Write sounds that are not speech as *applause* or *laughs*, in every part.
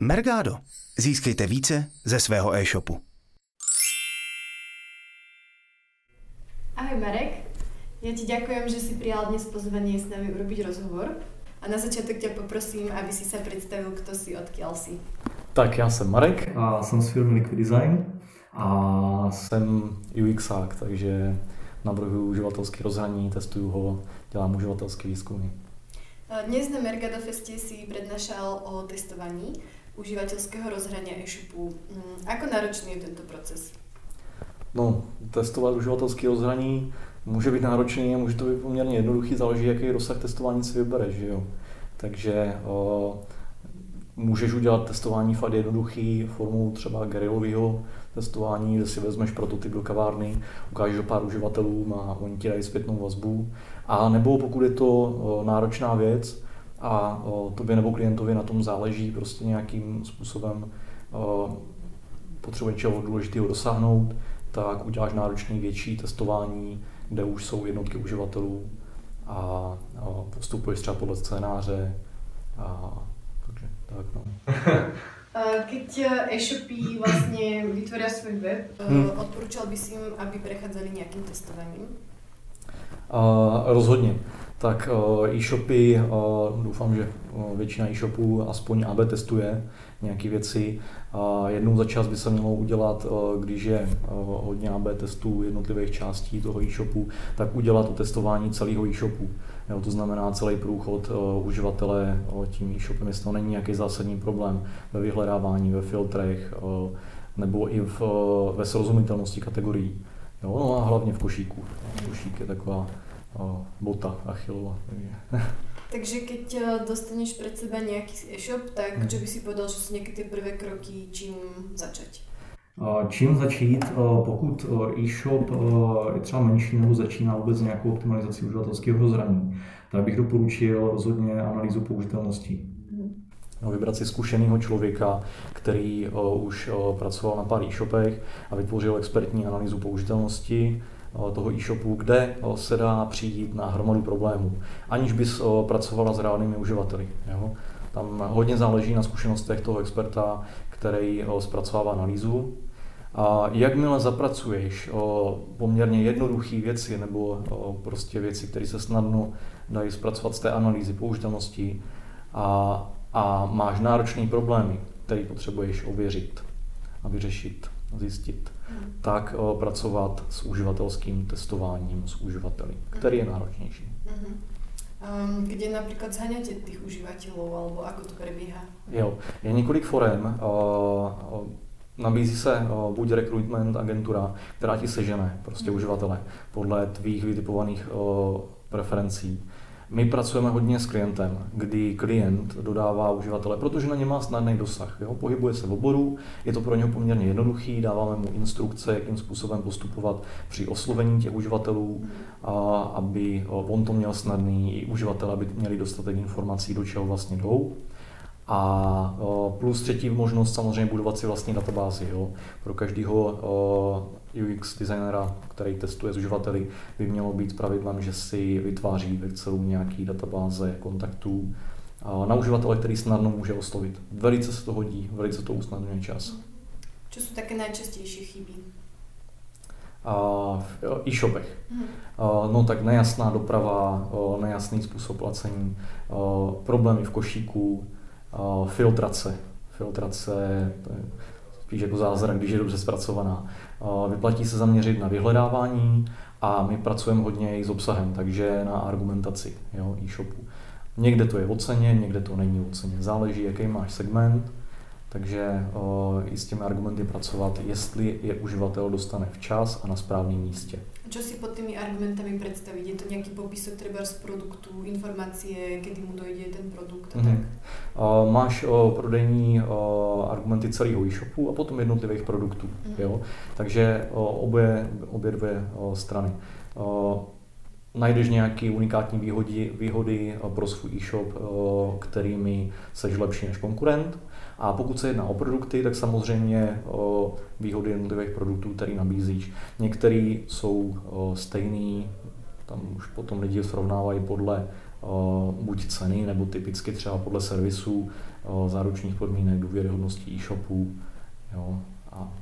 Mergado. Získejte více ze svého e-shopu. Ahoj Marek, ja ti ďakujem, že si prijal dnes pozvanie s nami urobiť rozhovor. A na začátek tě poprosím, aby si se představil, kdo si, odkiaľ si. Tak já jsem Marek a jsem z firmy Liquid Design a jsem UXák, takže navrhuji uživatelský rozhraní, testuju ho, dělám uživatelský výzkumy. Dnes na Mergado Feste si prednášal o testovaní uživatelského rozhrania e-shopu. Mm, ako náročný je tento proces? No, testovat uživatelský rozhraní může být náročný a může to být poměrně jednoduchý, záleží, jaký rozsah testování si vybereš, že jo. Takže o, můžeš udělat testování fakt jednoduchý formou třeba gerilového testování, kde si vezmeš prototyp do kavárny, ukážeš ho pár uživatelům a oni ti dají zpětnou vazbu. A nebo pokud je to náročná věc a tobě nebo klientovi na tom záleží prostě nějakým způsobem potřebuje něčeho důležitého dosáhnout, tak uděláš náročný větší testování, kde už jsou jednotky uživatelů a, postupuješ třeba podle scénáře. A, takže tak no. *laughs* Keď e-shopy vlastně vytvoria svůj web, hmm. odporučal bys jim, aby prechádzali nějakým testováním? Uh, rozhodně. Tak e-shopy, doufám, že většina e-shopů aspoň AB testuje nějaké věci. Jednou za čas by se mělo udělat, když je hodně AB testů jednotlivých částí toho e-shopu, tak udělat to testování celého e-shopu. Jo, to znamená celý průchod uživatele tím e-shopem, jestli to není nějaký zásadní problém ve vyhledávání, ve filtrech nebo i v, ve srozumitelnosti kategorií. Jo, no a hlavně v košíku. Košík je taková bota Achillova. *laughs* Takže keď eh, dostaneš před sebe nějaký e-shop, tak hmm. čo by si povedal, že jsou nějaké ty prvé kroky, čím začať? Čím začít, eh, pokud eh, e-shop je třeba menší nebo začíná vůbec nějakou optimalizací uživatelského rozhraní, tak bych doporučil rozhodně analýzu použitelnosti. Hmm. No, vybrat si zkušeného člověka, který už pracoval na pár e-shopech a vytvořil expertní analýzu použitelnosti, Eh, toho e-shopu, kde eh, se dá přijít na hromadu problémů, aniž bys eh, pracovala s reálnými uživateli. Jo? Tam hodně záleží na zkušenostech toho experta, který zpracovává analýzu. A jakmile zapracuješ poměrně jednoduché věci nebo prostě věci, které se snadno dají zpracovat z té analýzy použitelnosti a, a máš náročné problémy, které potřebuješ ověřit a vyřešit, zjistit, tak uh, pracovat s uživatelským testováním s uživateli, který je hmm. náročnější. Hmm. Um, kde například zhaňate těch uživatelů, alebo ako to prebíhá? Jo, je několik forem. Uh, nabízí se buď recruitment agentura, která ti sežene prostě hmm. uživatele podle tvých vytipovaných preferencí. My pracujeme hodně s klientem, kdy klient dodává uživatele, protože na ně má snadný dosah. Jo? Pohybuje se v oboru, je to pro něho poměrně jednoduchý, dáváme mu instrukce, jakým způsobem postupovat při oslovení těch uživatelů, a aby on to měl snadný, i uživatelé aby měli dostatek informací, do čeho vlastně jdou. A plus třetí možnost samozřejmě budovat si vlastní databázi. Jo. Pro každého UX designera, který testuje s uživateli, by mělo být pravidlem, že si vytváří v Excelu nějaký databáze kontaktů na uživatele, který snadno může oslovit. Velice se to hodí, velice to usnadňuje čas. Co jsou také nejčastější chyby? v e-shopech. Hmm. No tak nejasná doprava, nejasný způsob placení, problémy v košíku, filtrace. Filtrace, spíš jako zázrak, když je dobře zpracovaná. Vyplatí se zaměřit na vyhledávání a my pracujeme hodně i s obsahem, takže na argumentaci jo, e-shopu. Někde to je o ceně, někde to není o ceně. Záleží, jaký máš segment, takže o, i s těmi argumenty pracovat, jestli je uživatel dostane včas a na správném místě. Co si pod těmi argumentami představit? Je to nějaký popisek třeba z produktu, informace, kdy mu dojde ten produkt a mm-hmm. tak? O, máš o, prodejní o, argumenty celého e-shopu a potom jednotlivých produktů. Mm-hmm. Jo? Takže o, obě, obě dvě o, strany. O, najdeš nějaké unikátní výhody, výhody pro svůj e-shop, kterými seš lepší než konkurent a pokud se jedná o produkty, tak samozřejmě o výhody jednotlivých produktů, které nabízíš. Některé jsou stejný, tam už potom lidi srovnávají podle buď ceny, nebo typicky třeba podle servisů, záručních podmínek, důvěryhodnosti e-shopů. Jo, a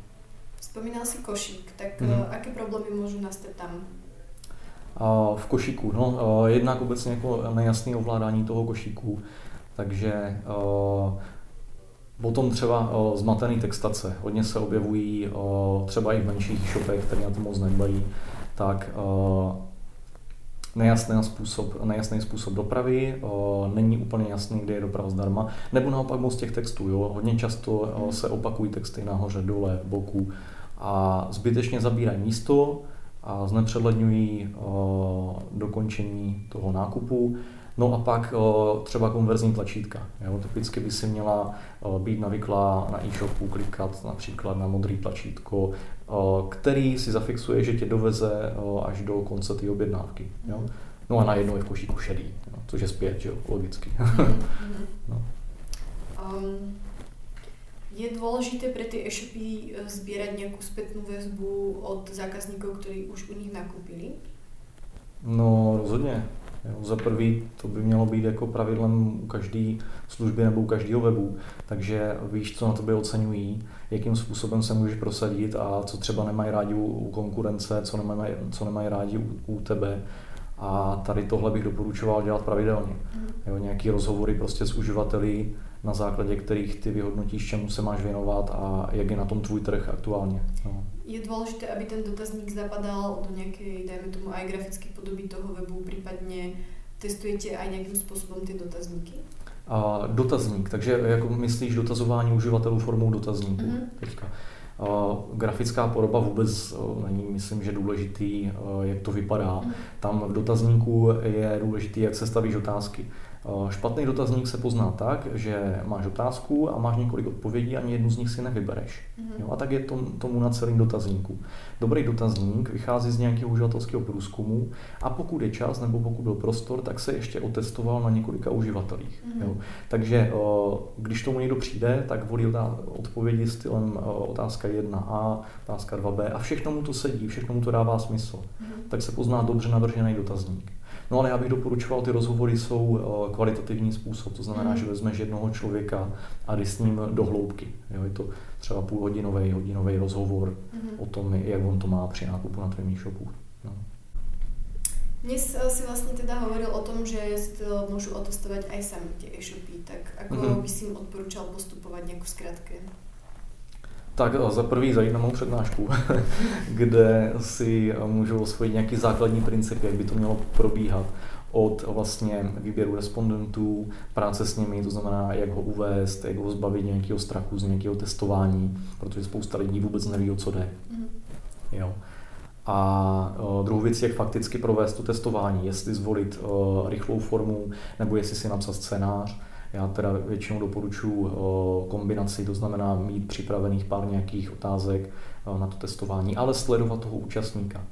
Spomínal si košík, tak mm-hmm. aké problémy můžou nastat tam? V košíku. No, jednak obecně jako nejasné ovládání toho košíku, takže Potom třeba zmatený textace. Hodně se objevují třeba i v menších shopech, které na to moc nedbají, tak nejasný způsob, nejasný způsob dopravy, není úplně jasný, kde je doprava zdarma, nebo naopak moc těch textů. Jo. Hodně často se opakují texty nahoře, dole, boku a zbytečně zabírají místo a znepředledňují dokončení toho nákupu No a pak třeba konverzní tlačítka. Jo. Typicky by si měla být navyklá na e-shopu klikat například na modrý tlačítko, který si zafixuje, že tě doveze až do konce té objednávky. Jo. No a najednou je v košíku šedý, jo, což je zpět, že jo, logicky. *laughs* no. um, je důležité pro ty e-shopy e, sbírat nějakou zpětnou väzbu od zákazníků, kteří už u nich nakupili? No rozhodně. Jo, za prvý to by mělo být jako pravidlem u každé služby nebo u každého webu, takže víš, co na tebe oceňují, jakým způsobem se můžeš prosadit a co třeba nemají rádi u, u konkurence, co nemají, co nemají rádi u, u tebe. A tady tohle bych doporučoval dělat pravidelně. Mhm. Jo, nějaký rozhovory prostě s uživateli, na základě kterých ty vyhodnotíš, čemu se máš věnovat a jak je na tom tvůj trh aktuálně. No. Je důležité, aby ten dotazník zapadal do nějaké, dajme tomu, aj grafické podoby toho webu, případně testujete aj nějakým způsobem ty dotazníky? A, dotazník, takže jako myslíš dotazování uživatelů formou dotazníku mm-hmm. teďka. Uh, grafická podoba vůbec uh, není, myslím, že důležitý, uh, jak to vypadá. Mm. Tam v dotazníku je důležitý, jak se stavíš otázky. Eh, špatný dotazník se pozná tak, že máš otázku a máš několik odpovědí, ani jednu z nich si nevybereš. Mm-hmm. Jo, a tak je to, tomu na celém dotazníku. Dobrý dotazník vychází z nějakého uživatelského průzkumu a pokud je čas nebo pokud byl prostor, tak se ještě otestoval na několika uživatelích. Mm-hmm. Jo. Takže eh, když tomu někdo přijde, tak volí odpovědi stylem eh, otázka 1a, otázka 2b a všechno mu to sedí, všechno mu to dává smysl. Mm-hmm. Tak se pozná dobře navržený dotazník. No ale já bych doporučoval, ty rozhovory jsou eh, kvalitativní způsob, to znamená, mm. že vezmeš jednoho člověka a jdeš s ním do hloubky. Jo, je to třeba půlhodinový, hodinový rozhovor mm. o tom, jak on to má při nákupu na tvém e-shopu. No. Dnes eh, si vlastně teda hovoril o tom, že si to můžu otestovat aj sami ty e-shopy, tak ako mm-hmm. by si odporučal postupovat nějakou zkrátke? Tak za prvý mou přednášku, *laughs* kde si můžu osvojit nějaký základní princip, jak by to mělo probíhat od vlastně výběru respondentů, práce s nimi, to znamená, jak ho uvést, jak ho zbavit nějakého strachu z nějakého testování, protože spousta lidí vůbec neví, o co jde. Mm. Jo. A uh, druhou věc, jak fakticky provést to testování, jestli zvolit rychlou formu, nebo jestli si napsat scénář, já teda většinou doporučuji eh, kombinaci, to znamená mít připravených pár nějakých otázek eh, na to testování, ale sledovat toho účastníka.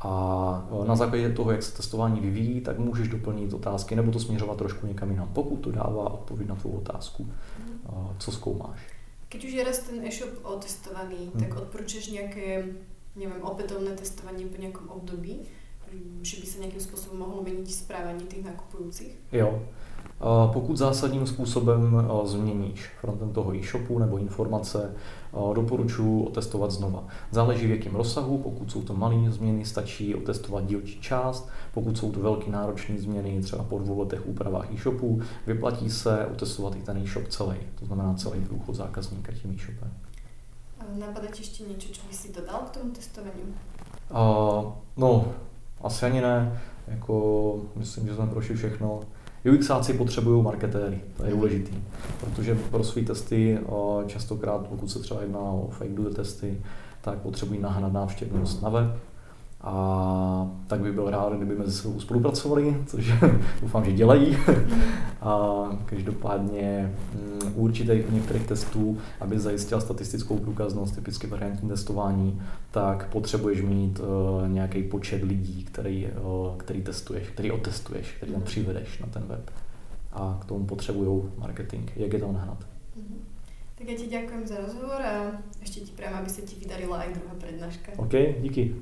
A eh, na základě toho, jak se testování vyvíjí, tak můžeš doplnit otázky nebo to směřovat trošku někam jinam, pokud to dává odpověď na tvou otázku, co zkoumáš. Když už je raz ten e-shop otestovaný, hmm. tak odporučuješ nějaké, nevím, opětovné testování po nějakém období, že by se nějakým způsobem mohlo měnit správání těch nakupujících? Jo. Pokud zásadním způsobem změníš frontend toho e-shopu nebo informace, doporučuji otestovat znova. Záleží v jakém rozsahu, pokud jsou to malé změny, stačí otestovat dílčí část, pokud jsou to velké náročné změny, třeba po dvou letech úpravách e-shopu, vyplatí se otestovat i ten e-shop celý, to znamená celý průchod zákazníka tím e-shopem. Napadá ti ještě něco, co by si dodal k tomu testování? Uh, no, asi ani ne. Jako, myslím, že jsme prošli všechno. UXáci potřebují marketéry, to je důležitý, protože pro své testy častokrát, pokud se třeba jedná o fake testy, tak potřebují nahnat návštěvnost na web, a tak bych byl rád, kdyby mezi sebou spolupracovali, což *laughs* doufám, že dělají. A každopádně mm, u určitých některých testů, aby zajistil statistickou průkaznost, typicky variantní testování, tak potřebuješ mít uh, nějaký počet lidí, který, uh, který testuješ, který otestuješ, který tam přivedeš na ten web. A k tomu potřebují marketing. Jak je to nahnat? Mm-hmm. Tak já ti děkuji za rozhovor a ještě ti prajem, aby se ti vydarila i druhá přednáška. OK, díky.